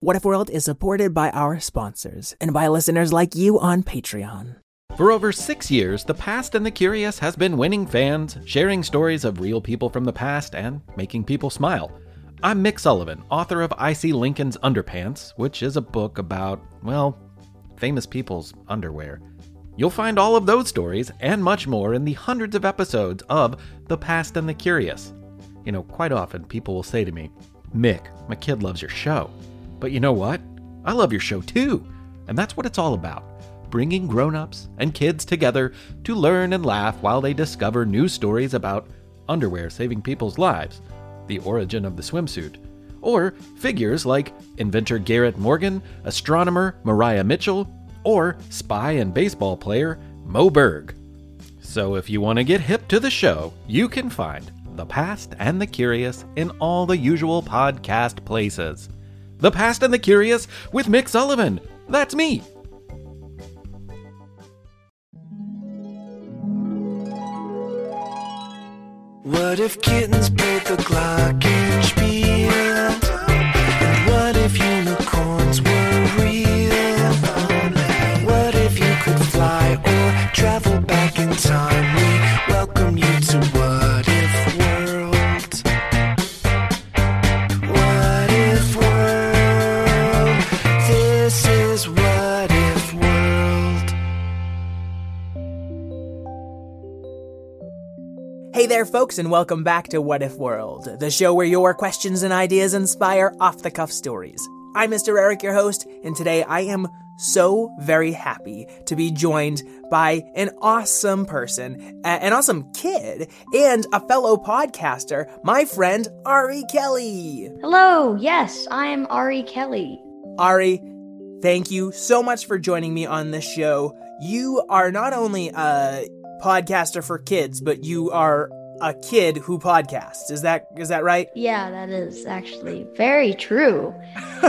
What If World is supported by our sponsors and by listeners like you on Patreon. For over six years, The Past and the Curious has been winning fans, sharing stories of real people from the past, and making people smile. I'm Mick Sullivan, author of I See Lincoln's Underpants, which is a book about, well, famous people's underwear. You'll find all of those stories and much more in the hundreds of episodes of The Past and the Curious. You know, quite often people will say to me, Mick, my kid loves your show. But you know what? I love your show too. And that's what it's all about bringing grown ups and kids together to learn and laugh while they discover new stories about underwear saving people's lives, the origin of the swimsuit, or figures like inventor Garrett Morgan, astronomer Maria Mitchell, or spy and baseball player Moe Berg. So if you want to get hip to the show, you can find The Past and the Curious in all the usual podcast places. The Past and the Curious with Mick Sullivan. That's me. What if kittens played the glockenspiel? Folks, and welcome back to What If World, the show where your questions and ideas inspire off the cuff stories. I'm Mr. Eric, your host, and today I am so very happy to be joined by an awesome person, an awesome kid, and a fellow podcaster, my friend Ari Kelly. Hello, yes, I am Ari Kelly. Ari, thank you so much for joining me on this show. You are not only a podcaster for kids, but you are a kid who podcasts. Is that is that right? Yeah, that is actually very true.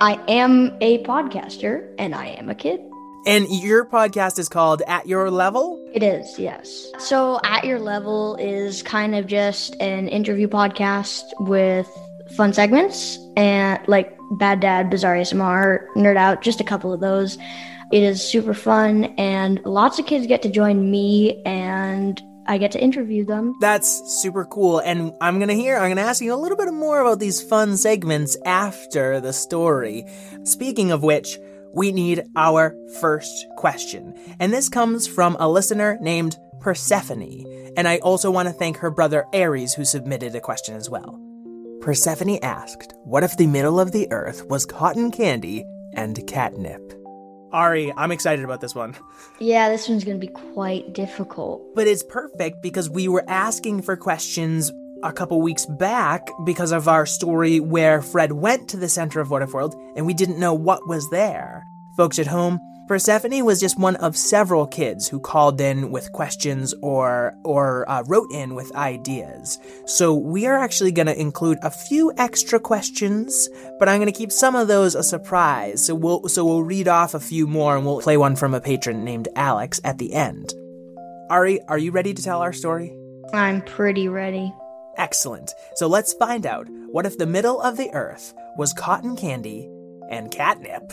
I am a podcaster and I am a kid. And your podcast is called At Your Level? It is, yes. So, At Your Level is kind of just an interview podcast with fun segments and like Bad Dad, Bizarre ASMR, Nerd Out, just a couple of those. It is super fun and lots of kids get to join me and I get to interview them. That's super cool. And I'm going to hear, I'm going to ask you a little bit more about these fun segments after the story. Speaking of which, we need our first question. And this comes from a listener named Persephone. And I also want to thank her brother Ares, who submitted a question as well. Persephone asked, What if the middle of the earth was cotton candy and catnip? Ari, I'm excited about this one. Yeah, this one's going to be quite difficult. But it's perfect because we were asking for questions a couple weeks back because of our story where Fred went to the center of What If World and we didn't know what was there. Folks at home, Persephone was just one of several kids who called in with questions or or uh, wrote in with ideas. So we are actually going to include a few extra questions, but I'm going to keep some of those a surprise. So we'll so we'll read off a few more and we'll play one from a patron named Alex at the end. Ari, are you ready to tell our story? I'm pretty ready. Excellent. So let's find out what if the middle of the earth was cotton candy and catnip?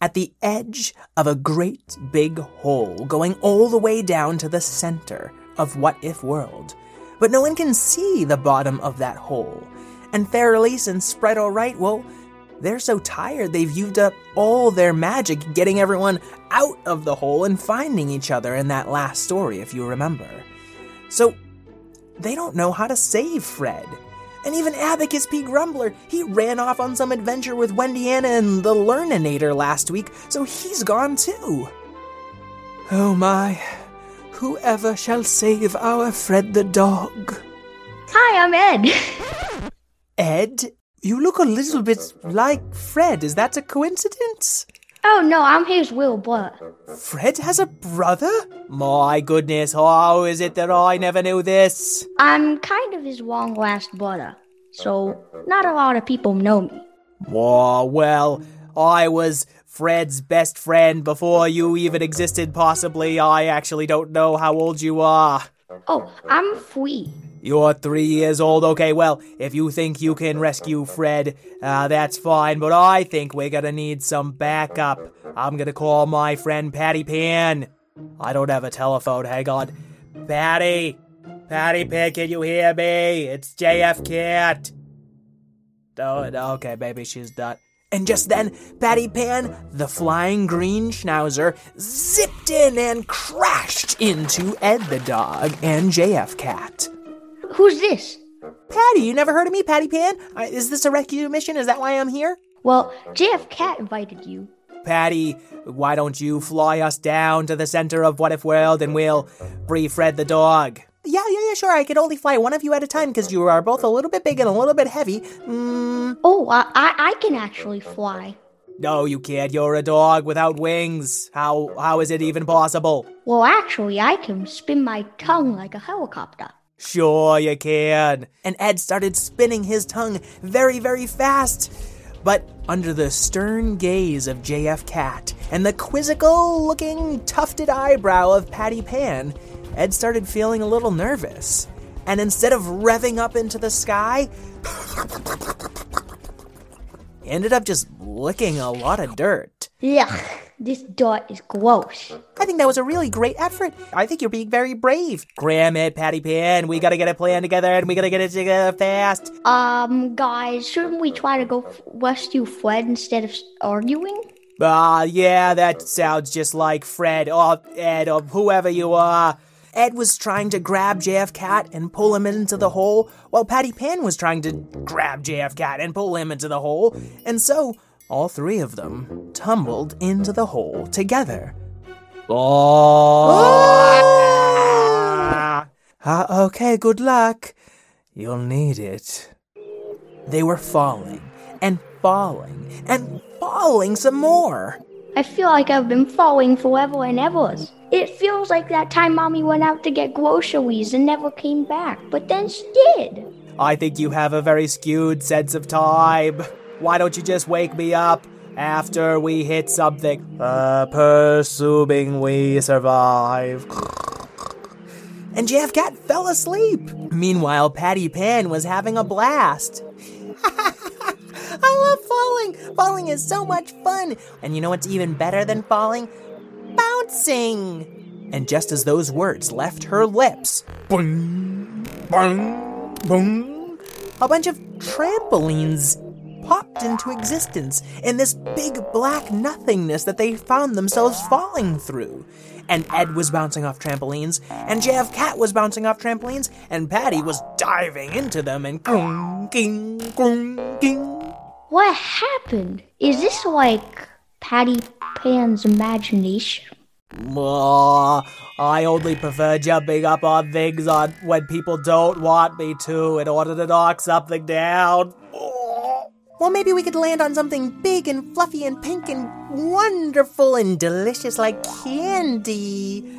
at the edge of a great big hole going all the way down to the center of What If World. But no one can see the bottom of that hole. And Fairlease and Spread Alright, well, they're so tired they've used up all their magic getting everyone out of the hole and finding each other in that last story, if you remember. So, they don't know how to save Fred. And even Abacus P. Grumbler, he ran off on some adventure with Wendy Anna and the Learninator last week, so he's gone too. Oh my, whoever shall save our Fred the dog? Hi, I'm Ed. Ed, you look a little bit like Fred. Is that a coincidence? Oh no, I'm his little brother. Fred has a brother? My goodness, how is it that I never knew this? I'm kind of his long lost brother, so not a lot of people know me. Oh, well, I was Fred's best friend before you even existed, possibly. I actually don't know how old you are. Oh, I'm free. You're three years old. Okay, well, if you think you can rescue Fred, uh, that's fine, but I think we're gonna need some backup. I'm gonna call my friend Patty Pan. I don't have a telephone, hang on. Patty! Patty Pan, can you hear me? It's JFKat. Oh, okay, maybe she's not. And just then, Patty Pan, the flying green schnauzer, zipped in and crashed into Ed the dog and JFKat. Who's this? Patty, you never heard of me, Patty Pan? Is this a rescue mission? Is that why I'm here? Well, JFKat invited you. Patty, why don't you fly us down to the center of What If World and we'll free Fred the dog? Yeah, yeah, yeah, sure. I could only fly one of you at a time because you are both a little bit big and a little bit heavy. Mm, Oh, I, I, I can actually fly. no, you can't. You're a dog without wings. How how is it even possible? Well, actually, I can spin my tongue like a helicopter. Sure, you can. And Ed started spinning his tongue very, very fast. But under the stern gaze of JFKat and the quizzical looking tufted eyebrow of Patty Pan, Ed started feeling a little nervous. And instead of revving up into the sky, he ended up just licking a lot of dirt. Yuck, this dirt is gross. I think that was a really great effort. I think you're being very brave. Graham it, Patty Pan. We gotta get a plan together and we gotta get it together fast. Um, guys, shouldn't we try to go f- rescue Fred instead of arguing? Ah, yeah, that sounds just like Fred or Ed or whoever you are. Ed was trying to grab JFKat and pull him into the hole, while Patty Pan was trying to grab JFKat and pull him into the hole, and so all three of them tumbled into the hole together. Oh! Ah, okay, good luck. You'll need it. They were falling and falling and falling some more. I feel like I've been falling forever and ever. It feels like that time mommy went out to get groceries and never came back, but then she did. I think you have a very skewed sense of time. Why don't you just wake me up after we hit something? Uh, presuming we survive. And JFKat fell asleep. Meanwhile, Patty Pan was having a blast. I love falling. Falling is so much fun. And you know what's even better than falling? Bouncing. And just as those words left her lips, boing, boing, boing, a bunch of trampolines popped into existence in this big black nothingness that they found themselves falling through. And Ed was bouncing off trampolines, and JFKat was bouncing off trampolines, and Patty was diving into them and gung, ging, gung, ging. What happened? Is this like Patty Pan's imagination? Uh, I only prefer jumping up on things on when people don't want me to in order to knock something down. Well, maybe we could land on something big and fluffy and pink and wonderful and delicious like candy.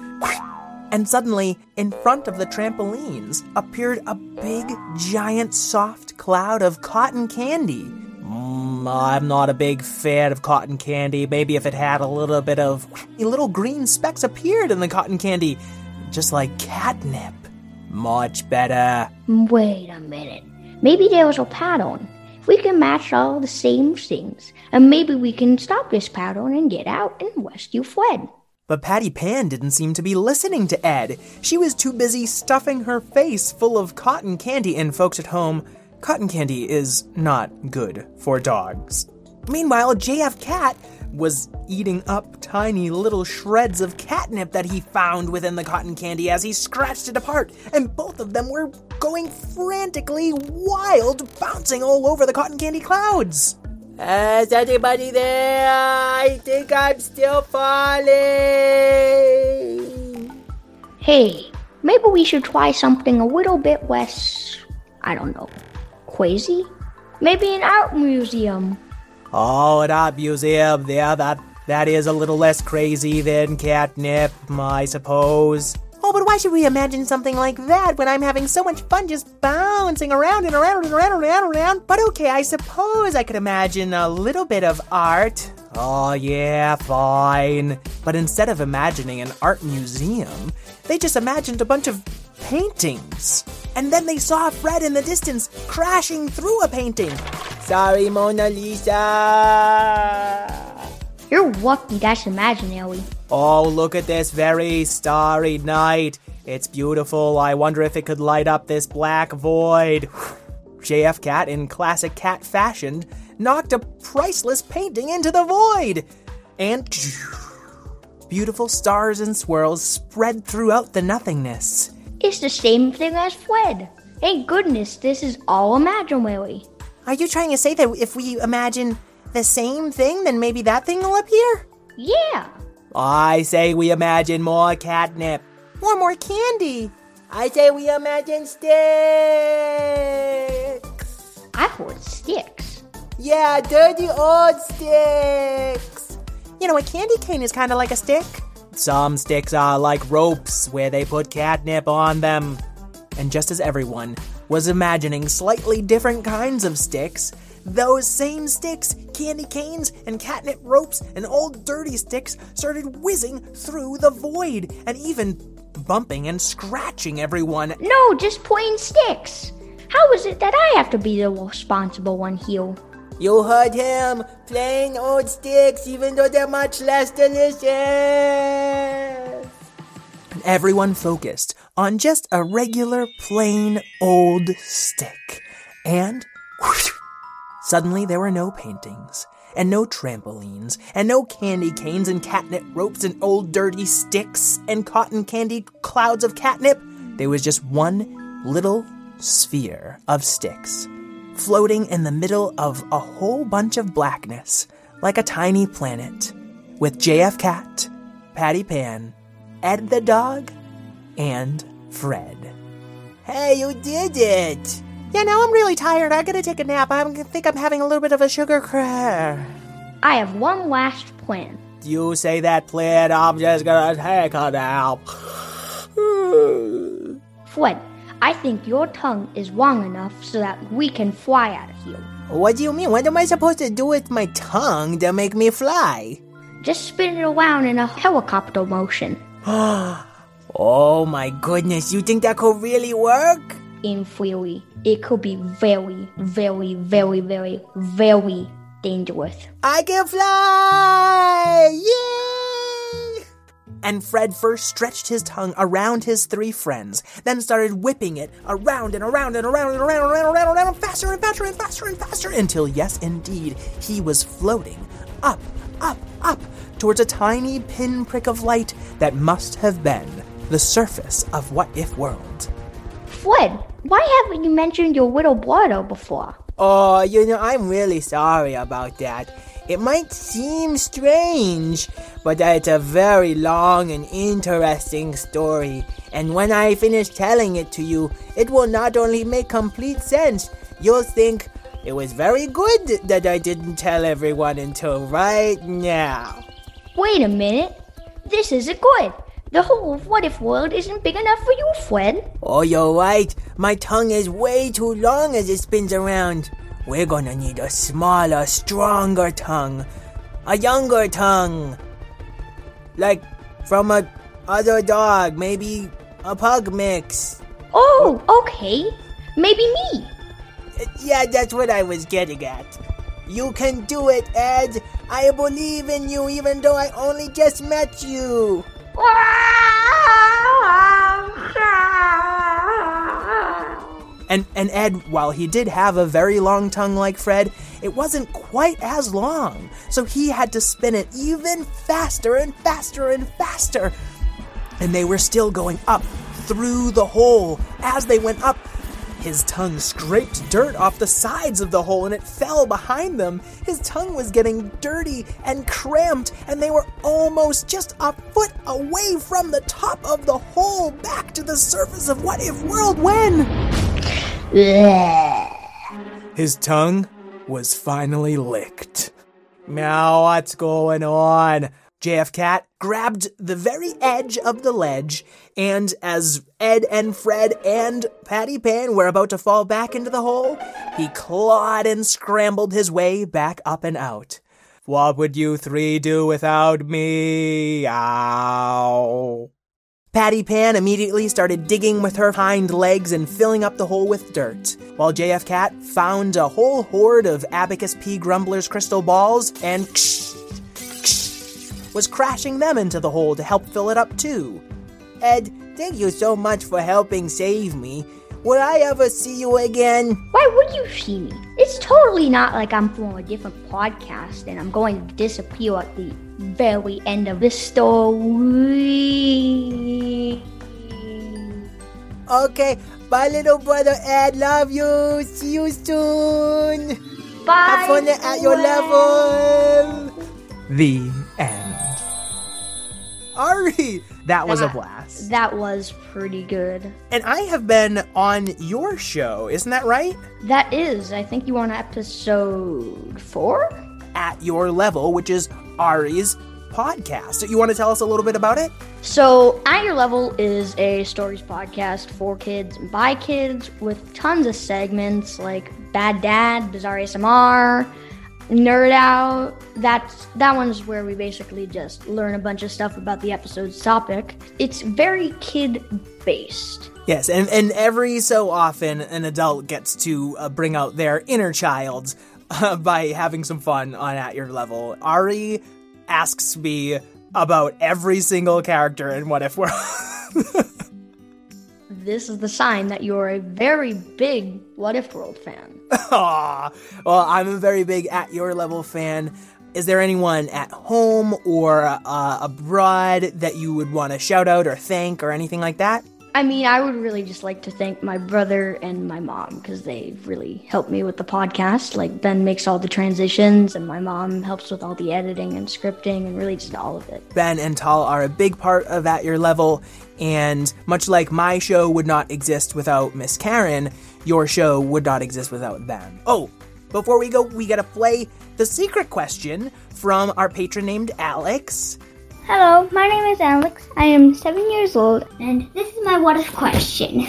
And suddenly, in front of the trampolines, appeared a big, giant, soft cloud of cotton candy. Mm, I'm not a big fan of cotton candy. Maybe if it had a little bit of little green specks appeared in the cotton candy, just like catnip. Much better. Wait a minute. Maybe there was a pattern. We can match all the same things, and maybe we can stop this pattern and get out and rescue Fred. But Patty Pan didn't seem to be listening to Ed. She was too busy stuffing her face full of cotton candy, and folks at home, cotton candy is not good for dogs. Meanwhile, JFKat was eating up tiny little shreds of catnip that he found within the cotton candy as he scratched it apart, and both of them were going frantically wild, bouncing all over the cotton candy clouds. Is anybody there? I think I'm still falling. Hey, maybe we should try something a little bit less, I don't know, crazy? Maybe an art museum. Oh, an art museum. Yeah, that that is a little less crazy than catnip, I suppose. Why should we imagine something like that when I'm having so much fun just bouncing around and around and around and around and around? But okay, I suppose I could imagine a little bit of art. Oh, yeah, fine. But instead of imagining an art museum, they just imagined a bunch of paintings. And then they saw Fred in the distance crashing through a painting. Sorry, Mona Lisa. You're lucky that's imaginary. Oh, look at this very starry night. It's beautiful. I wonder if it could light up this black void. JFKat, in classic cat fashion, knocked a priceless painting into the void. And beautiful stars and swirls spread throughout the nothingness. It's the same thing as Fred. Thank goodness this is all imaginary. Are you trying to say that if we imagine the same thing, then maybe that thing will appear? Yeah. I say we imagine more catnip. Or more candy. I say we imagine sticks. I heard sticks. Yeah, dirty old sticks. You know, a candy cane is kind of like a stick. Some sticks are like ropes where they put catnip on them. And just as everyone was imagining slightly different kinds of sticks, those same sticks, candy canes, and catnip ropes, and old dirty sticks started whizzing through the void and even bumping and scratching everyone. No, just plain sticks. How is it that I have to be the responsible one here? You heard him! Plain old sticks, even though they're much less delicious! And everyone focused on just a regular, plain old stick. And whoosh, suddenly there were no paintings, and no trampolines, and no candy canes and catnip ropes and old dirty sticks and cotton candy clouds of catnip. There was just one little sphere of sticks floating in the middle of a whole bunch of blackness, like a tiny planet, with JFKat, Patty Pan, Ed the dog, and Fred. Hey, you did it! Yeah, now I'm really tired. I gotta take a nap. I think I'm having a little bit of a sugar crash. I have one last plan. You say that, plan, I'm just gonna take a nap. Fred, I think your tongue is long enough so that we can fly out of here. What do you mean? What am I supposed to do with my tongue to make me fly? Just spin it around in a helicopter motion. Oh my goodness, you think that could really work? In theory, it could be very, very, very, very, very dangerous. I can fly! Yay! And Fred first stretched his tongue around his three friends, then started whipping it around and around and around and around and around and around, and around faster and faster and faster and faster until, yes, indeed, he was floating up, up, up towards a tiny pinprick of light that must have been the surface of What If World. Fred, why haven't you mentioned your little brother before? Oh, you know, I'm really sorry about that. It might seem strange, but it's a very long and interesting story. And when I finish telling it to you, it will not only make complete sense, you'll think, It was very good that I didn't tell everyone until right now. Wait a minute. This isn't good. The whole what if world isn't big enough for you, Fred. Oh, you're right. My tongue is way too long as it spins around. We're gonna need a smaller, stronger tongue. A younger tongue. Like from a other dog, maybe a pug mix. Oh, okay. Maybe me. Yeah, that's what I was getting at. You can do it, Ed. I believe in you even though I only just met you. And and Ed, while he did have a very long tongue like Fred, it wasn't quite as long. So he had to spin it even faster and faster and faster. And they were still going up through the hole. As they went up, his tongue scraped dirt off the sides of the hole and it fell behind them. His tongue was getting dirty and cramped, and they were almost just a foot away from the top of the hole back to the surface of What If World when. His tongue was finally licked. Now, what's going on? JFKat grabbed the very edge of the ledge, and as Ed and Fred and Patty Pan were about to fall back into the hole, he clawed and scrambled his way back up and out. What would you three do without me? Ow. Patty Pan immediately started digging with her hind legs and filling up the hole with dirt, while JF Cat found a whole horde of Abacus P. Grumbler's crystal balls and was crashing them into the hole to help fill it up too. Ed, thank you so much for helping save me. Will I ever see you again? Why would you see me? It's totally not like I'm from a different podcast and I'm going to disappear at the very end of this story. Okay, bye little brother Ed, love you. See you soon. Bye. Have fun at your level. The end. Ari, that was a blast. That was pretty good. And I have been on your show, isn't that right? That is, I think you were on episode four? At your level, which is Ari's podcast. You want to tell us a little bit about it? So, At Your Level is a stories podcast for kids and by kids with tons of segments like Bad Dad, Bizarre ASMR, Nerd Out. That's that one's where we basically just learn a bunch of stuff about the episode's topic. It's very kid based. Yes, and, and every so often an adult gets to uh, bring out their inner child uh, by having some fun on At Your Level. Ari asks me about every single character in What If World. This is the sign that you're a very big What If World fan. Aw, well, I'm a very big At Your Level fan. Is there anyone at home or uh, abroad that you would want to shout out or thank or anything like that? I mean, I would really just like to thank my brother and my mom because they've really helped me with the podcast. Like, Ben makes all the transitions, and my mom helps with all the editing and scripting and really just all of it. Ben and Tal are a big part of At Your Level, and much like my show would not exist without Miss Karen, your show would not exist without them. Oh, before we go, we gotta play the secret question from our patron named Alex. Hello, my name is Alex. I am seven years old, and this is my what if question.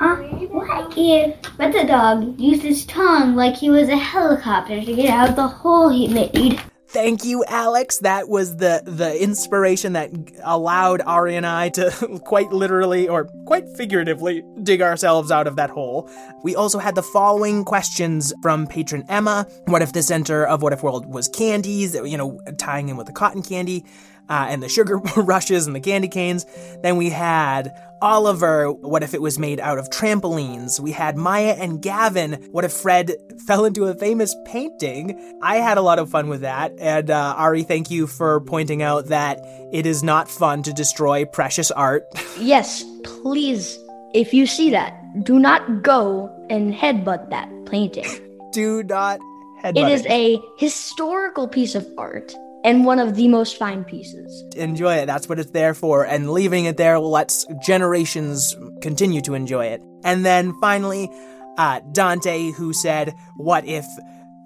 Uh, what if but the dog used his tongue like he was a helicopter to get out of the hole he made? Thank you, Alex. That was the the inspiration that allowed Ari and I to quite literally or quite figuratively dig ourselves out of that hole. We also had the following questions from patron Emma. What if the center of What If World was candies? You know, tying in with the cotton candy. Uh, and the sugar rushes and the candy canes. Then we had Oliver, what if it was made out of trampolines? We had Maya and Gavin, what if Fred fell into a famous painting? I had a lot of fun with that. And uh, Ari, thank you for pointing out that it is not fun to destroy precious art. Yes, please, if you see that, do not go and headbutt that painting. Do not headbutt It is a historical piece of art and one of the most fine pieces. enjoy it. That's what it's there for. And leaving it there lets generations continue to enjoy it. And then finally, uh, Dante, who said, What if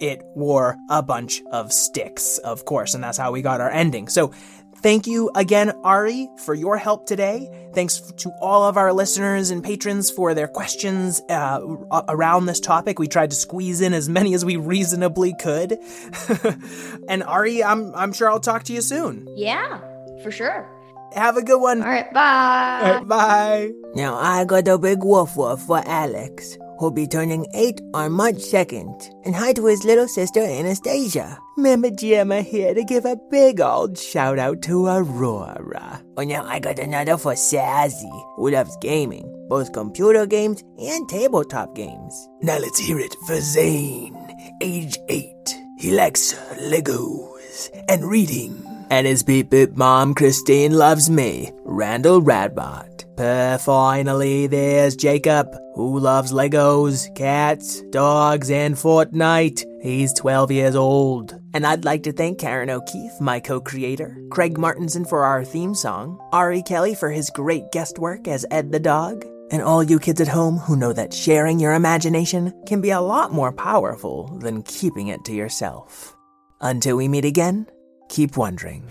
it wore a bunch of sticks? Of course, and that's how we got our ending. So Thank you again, Ari, for your help today. Thanks to all of our listeners and patrons for their questions uh, around this topic. We tried to squeeze in as many as we reasonably could. and Ari, I'm I'm sure I'll talk to you soon. Yeah, for sure. Have a good one. All right, bye. All right, bye. Now I got a big woof woof for Alex who'll be turning 8 on March 2nd. And hi to his little sister Anastasia. Mama Gemma here to give a big old shout out to Aurora. Oh, now I got another for Sassy, who loves gaming, both computer games and tabletop games. Now let's hear it for Zane, age 8. He likes Legos and reading. And his beep beep mom, Christine, loves me, Randall Radbot. Uh, finally, there's Jacob, who loves Legos, cats, dogs, and Fortnite. He's 12 years old. And I'd like to thank Karen O'Keeffe, my co creator, Craig Martinson for our theme song, Ari Kelly for his great guest work as Ed the dog, and all you kids at home who know that sharing your imagination can be a lot more powerful than keeping it to yourself. Until we meet again, keep wondering.